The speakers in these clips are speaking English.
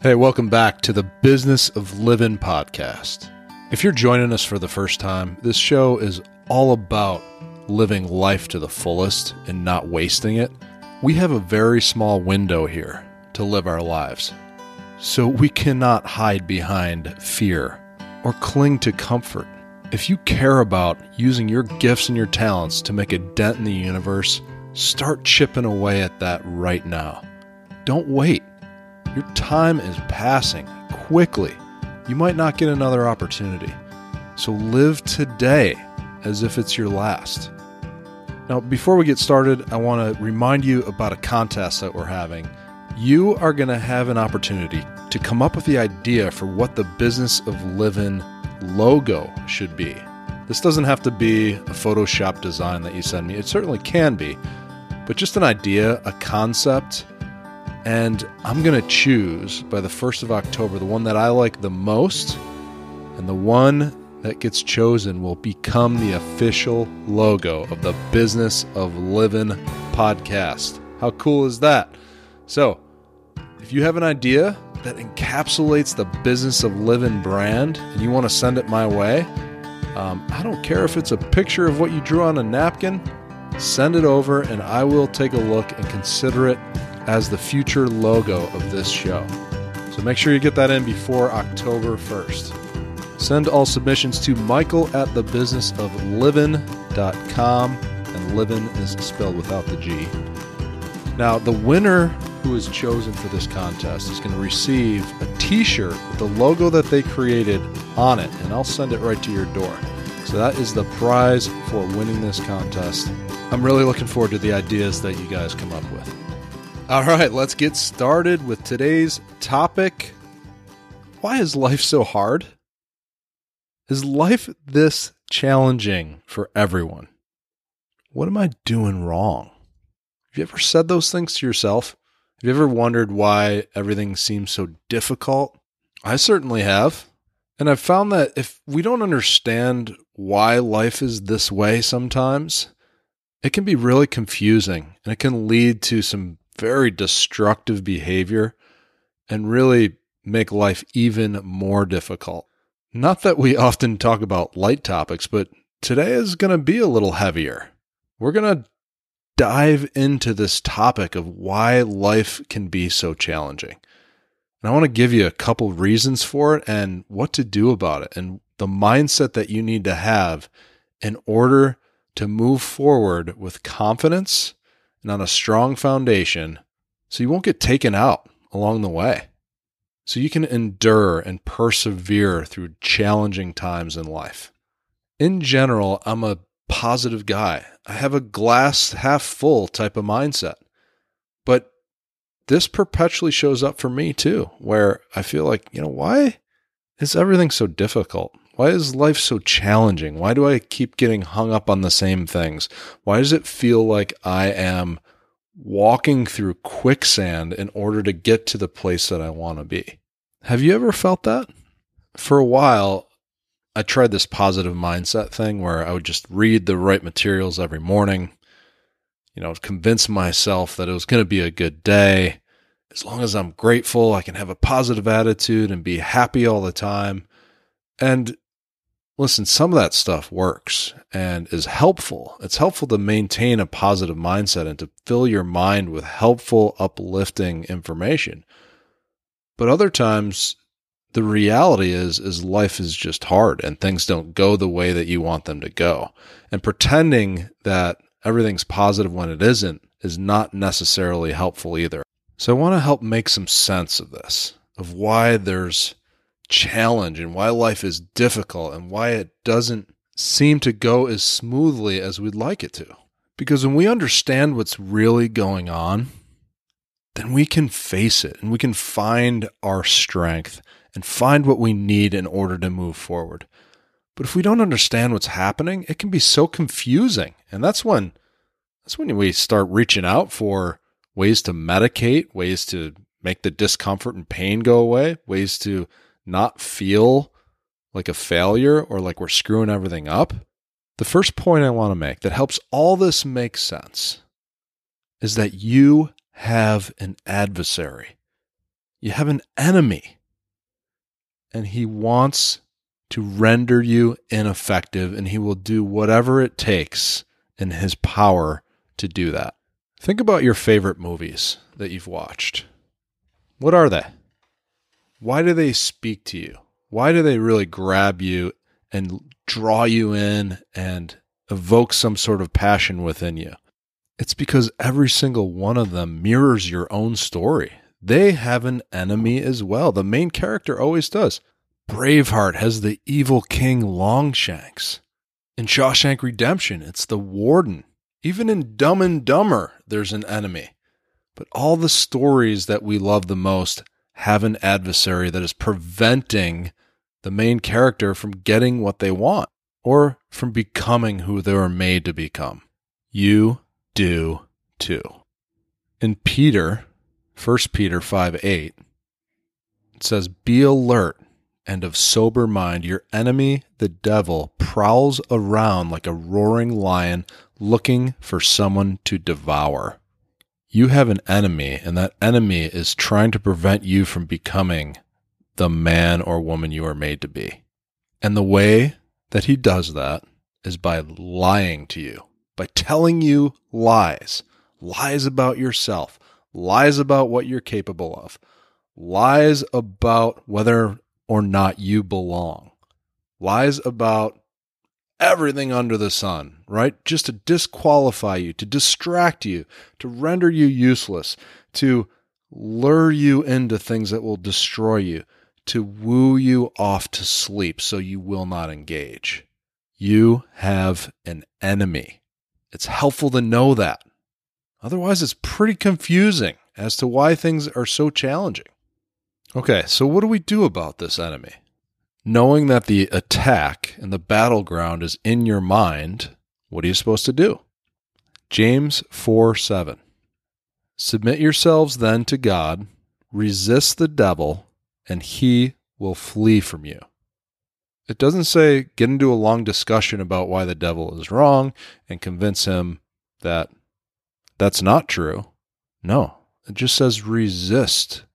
Hey, welcome back to the Business of Livin podcast. If you're joining us for the first time, this show is all about living life to the fullest and not wasting it. We have a very small window here to live our lives. So we cannot hide behind fear or cling to comfort. If you care about using your gifts and your talents to make a dent in the universe, start chipping away at that right now. Don't wait. Your time is passing quickly. You might not get another opportunity. So live today as if it's your last. Now, before we get started, I want to remind you about a contest that we're having. You are going to have an opportunity to come up with the idea for what the Business of Livin logo should be. This doesn't have to be a Photoshop design that you send me, it certainly can be, but just an idea, a concept and I'm going to choose by the 1st of October the one that I like the most. And the one that gets chosen will become the official logo of the Business of Livin podcast. How cool is that? So, if you have an idea that encapsulates the Business of Livin brand and you want to send it my way, um, I don't care if it's a picture of what you drew on a napkin, send it over and I will take a look and consider it as the future logo of this show. So make sure you get that in before October 1st. Send all submissions to michael at thebusinessoflivin.com, and livin is spelled without the G. Now, the winner who is chosen for this contest is going to receive a t shirt with the logo that they created on it, and I'll send it right to your door. So that is the prize for winning this contest. I'm really looking forward to the ideas that you guys come up with. All right, let's get started with today's topic. Why is life so hard? Is life this challenging for everyone? What am I doing wrong? Have you ever said those things to yourself? Have you ever wondered why everything seems so difficult? I certainly have. And I've found that if we don't understand why life is this way sometimes, it can be really confusing and it can lead to some very destructive behavior and really make life even more difficult. Not that we often talk about light topics, but today is going to be a little heavier. We're going to dive into this topic of why life can be so challenging. And I want to give you a couple reasons for it and what to do about it and the mindset that you need to have in order to move forward with confidence and on a strong foundation so you won't get taken out along the way. So you can endure and persevere through challenging times in life. In general, I'm a positive guy. I have a glass half full type of mindset. But this perpetually shows up for me too, where I feel like, you know, why is everything so difficult? Why is life so challenging? Why do I keep getting hung up on the same things? Why does it feel like I am walking through quicksand in order to get to the place that I want to be? Have you ever felt that? For a while, I tried this positive mindset thing where I would just read the right materials every morning, you know, convince myself that it was going to be a good day. As long as I'm grateful, I can have a positive attitude and be happy all the time. And listen, some of that stuff works and is helpful. It's helpful to maintain a positive mindset and to fill your mind with helpful, uplifting information. But other times, the reality is is life is just hard and things don't go the way that you want them to go. And pretending that everything's positive when it isn't is not necessarily helpful either. So I want to help make some sense of this, of why there's challenge and why life is difficult and why it doesn't seem to go as smoothly as we'd like it to. Because when we understand what's really going on, then we can face it and we can find our strength and find what we need in order to move forward. But if we don't understand what's happening, it can be so confusing. And that's when that's when we start reaching out for ways to medicate, ways to make the discomfort and pain go away, ways to not feel like a failure or like we're screwing everything up, the first point I want to make that helps all this make sense is that you have an adversary. You have an enemy. And he wants to render you ineffective, and he will do whatever it takes in his power to do that. Think about your favorite movies that you've watched. What are they? Why do they speak to you? Why do they really grab you and draw you in and evoke some sort of passion within you? It's because every single one of them mirrors your own story. They have an enemy as well. The main character always does. Braveheart has the evil king Longshanks. In Shawshank Redemption, it's the warden. Even in Dumb and Dumber, there's an enemy. But all the stories that we love the most have an adversary that is preventing the main character from getting what they want or from becoming who they were made to become. You do too. In Peter, 1 Peter 5 8, it says, Be alert and of sober mind. Your enemy, the devil, prowls around like a roaring lion looking for someone to devour. You have an enemy, and that enemy is trying to prevent you from becoming the man or woman you are made to be. And the way that he does that is by lying to you, by telling you lies, lies about yourself, lies about what you're capable of, lies about whether or not you belong, lies about everything under the sun, right? Just to disqualify you, to distract you, to render you useless, to lure you into things that will destroy you, to woo you off to sleep so you will not engage. You have an enemy. It's helpful to know that. Otherwise, it's pretty confusing as to why things are so challenging. Okay, so what do we do about this enemy? Knowing that the attack and the battleground is in your mind, what are you supposed to do? James 4 7. Submit yourselves then to God, resist the devil, and he will flee from you. It doesn't say get into a long discussion about why the devil is wrong and convince him that that's not true. No, it just says resist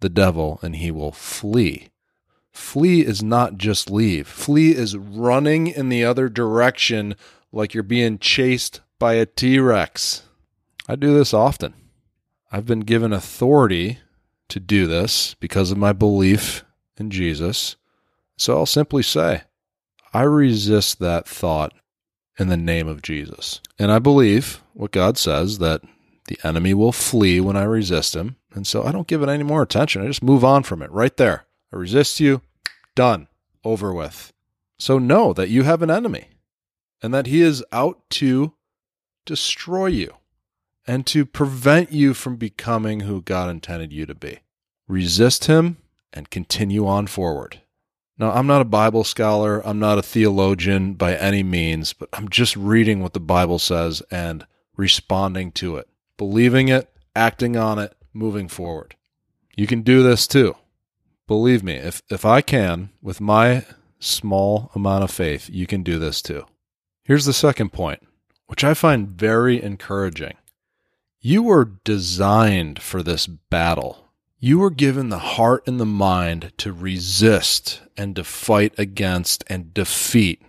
the devil and he will flee. Flee is not just leave. Flee is running in the other direction like you're being chased by a T Rex. I do this often. I've been given authority to do this because of my belief in Jesus. So I'll simply say, I resist that thought in the name of Jesus. And I believe what God says that the enemy will flee when I resist him. And so I don't give it any more attention. I just move on from it right there. I resist you, done, over with. So know that you have an enemy and that he is out to destroy you and to prevent you from becoming who God intended you to be. Resist him and continue on forward. Now, I'm not a Bible scholar, I'm not a theologian by any means, but I'm just reading what the Bible says and responding to it, believing it, acting on it, moving forward. You can do this too. Believe me, if, if I can, with my small amount of faith, you can do this too. Here's the second point, which I find very encouraging. You were designed for this battle. You were given the heart and the mind to resist and to fight against and defeat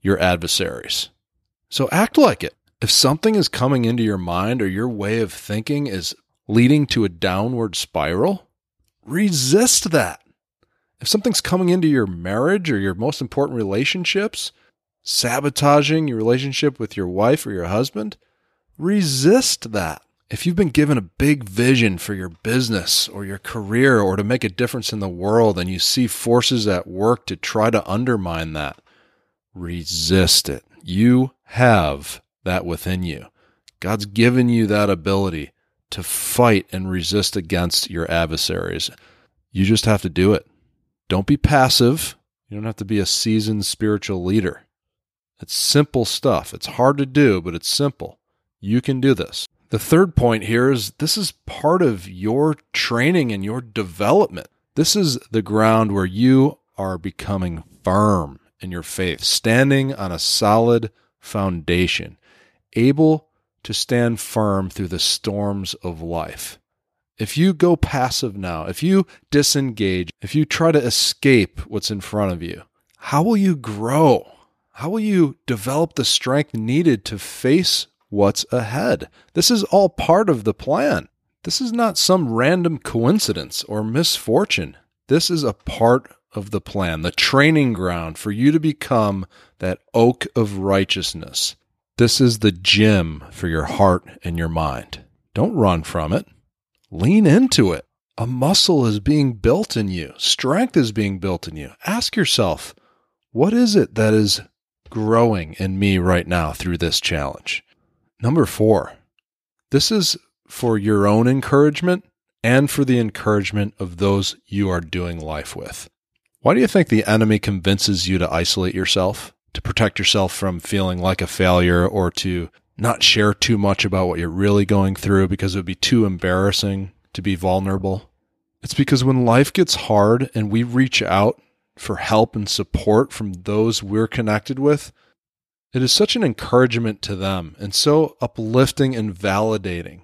your adversaries. So act like it. If something is coming into your mind or your way of thinking is leading to a downward spiral, resist that. If something's coming into your marriage or your most important relationships, sabotaging your relationship with your wife or your husband, resist that. If you've been given a big vision for your business or your career or to make a difference in the world and you see forces at work to try to undermine that, resist it. You have that within you. God's given you that ability to fight and resist against your adversaries. You just have to do it. Don't be passive. You don't have to be a seasoned spiritual leader. It's simple stuff. It's hard to do, but it's simple. You can do this. The third point here is this is part of your training and your development. This is the ground where you are becoming firm in your faith, standing on a solid foundation, able to stand firm through the storms of life. If you go passive now, if you disengage, if you try to escape what's in front of you, how will you grow? How will you develop the strength needed to face what's ahead? This is all part of the plan. This is not some random coincidence or misfortune. This is a part of the plan, the training ground for you to become that oak of righteousness. This is the gym for your heart and your mind. Don't run from it. Lean into it. A muscle is being built in you, strength is being built in you. Ask yourself, what is it that is growing in me right now through this challenge? Number four, this is for your own encouragement and for the encouragement of those you are doing life with. Why do you think the enemy convinces you to isolate yourself, to protect yourself from feeling like a failure, or to not share too much about what you're really going through because it would be too embarrassing to be vulnerable. It's because when life gets hard and we reach out for help and support from those we're connected with, it is such an encouragement to them and so uplifting and validating,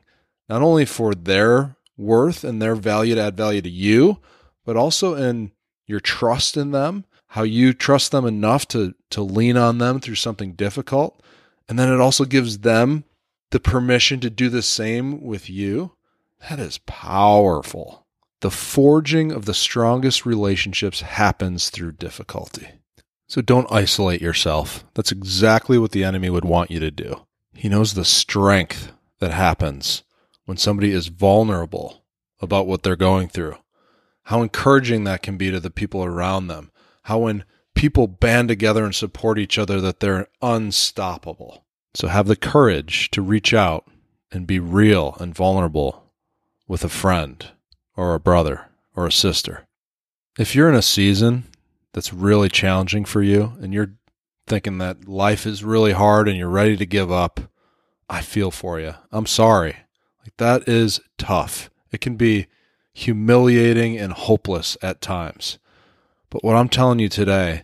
not only for their worth and their value to add value to you, but also in your trust in them, how you trust them enough to, to lean on them through something difficult and then it also gives them the permission to do the same with you. That is powerful. The forging of the strongest relationships happens through difficulty. So don't isolate yourself. That's exactly what the enemy would want you to do. He knows the strength that happens when somebody is vulnerable about what they're going through. How encouraging that can be to the people around them. How when people band together and support each other that they're unstoppable. So have the courage to reach out and be real and vulnerable with a friend or a brother or a sister. If you're in a season that's really challenging for you and you're thinking that life is really hard and you're ready to give up, I feel for you. I'm sorry. Like that is tough. It can be humiliating and hopeless at times. But what I'm telling you today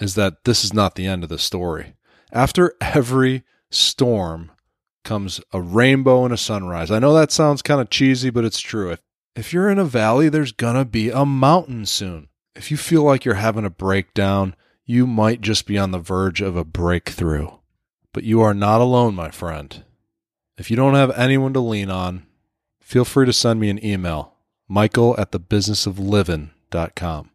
is that this is not the end of the story. After every storm comes a rainbow and a sunrise. I know that sounds kind of cheesy, but it's true. If, if you're in a valley, there's going to be a mountain soon. If you feel like you're having a breakdown, you might just be on the verge of a breakthrough. But you are not alone, my friend. If you don't have anyone to lean on, feel free to send me an email, michael at thebusinessoflivin.com.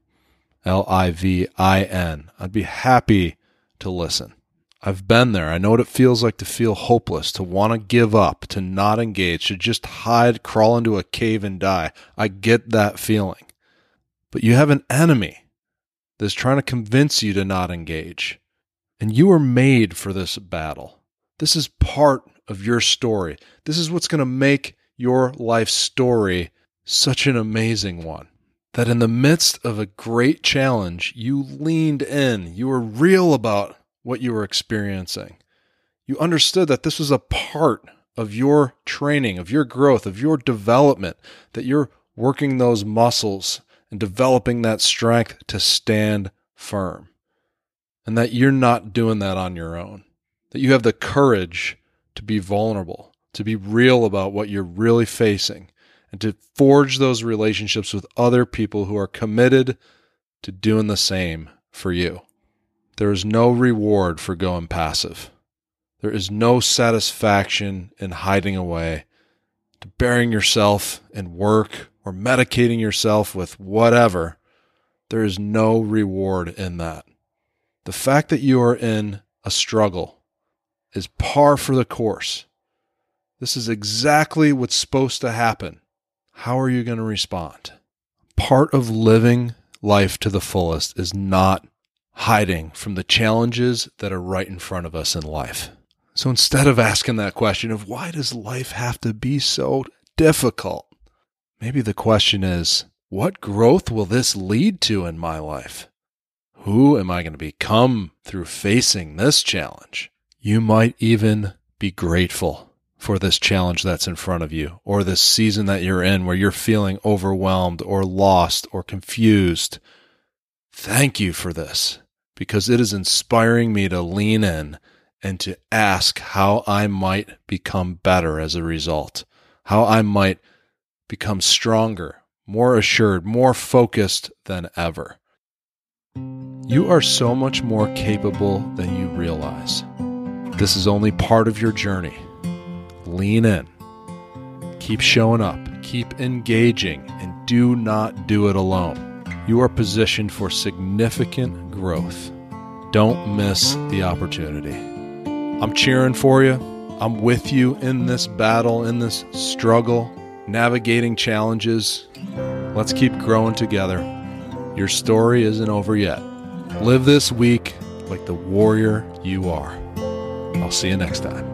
L I V I N. I'd be happy to listen. I've been there. I know what it feels like to feel hopeless, to want to give up, to not engage, to just hide, crawl into a cave and die. I get that feeling. But you have an enemy that's trying to convince you to not engage. And you are made for this battle. This is part of your story. This is what's going to make your life story such an amazing one that in the midst of a great challenge, you leaned in. You were real about what you were experiencing. You understood that this was a part of your training, of your growth, of your development, that you're working those muscles and developing that strength to stand firm. And that you're not doing that on your own. That you have the courage to be vulnerable, to be real about what you're really facing, and to forge those relationships with other people who are committed to doing the same for you. There is no reward for going passive. There is no satisfaction in hiding away, to burying yourself in work or medicating yourself with whatever. There is no reward in that. The fact that you are in a struggle is par for the course. This is exactly what's supposed to happen how are you going to respond? Part of living life to the fullest is not hiding from the challenges that are right in front of us in life. So instead of asking that question of why does life have to be so difficult, maybe the question is, what growth will this lead to in my life? Who am I going to become through facing this challenge? You might even be grateful for this challenge that's in front of you or this season that you're in where you're feeling overwhelmed or lost or confused. Thank you for this because it is inspiring me to lean in and to ask how I might become better as a result, how I might become stronger, more assured, more focused than ever. You are so much more capable than you realize. This is only part of your journey. Lean in. Keep showing up. Keep engaging. And do not do it alone. You are positioned for significant growth. Don't miss the opportunity. I'm cheering for you. I'm with you in this battle, in this struggle, navigating challenges. Let's keep growing together. Your story isn't over yet. Live this week like the warrior you are. I'll see you next time.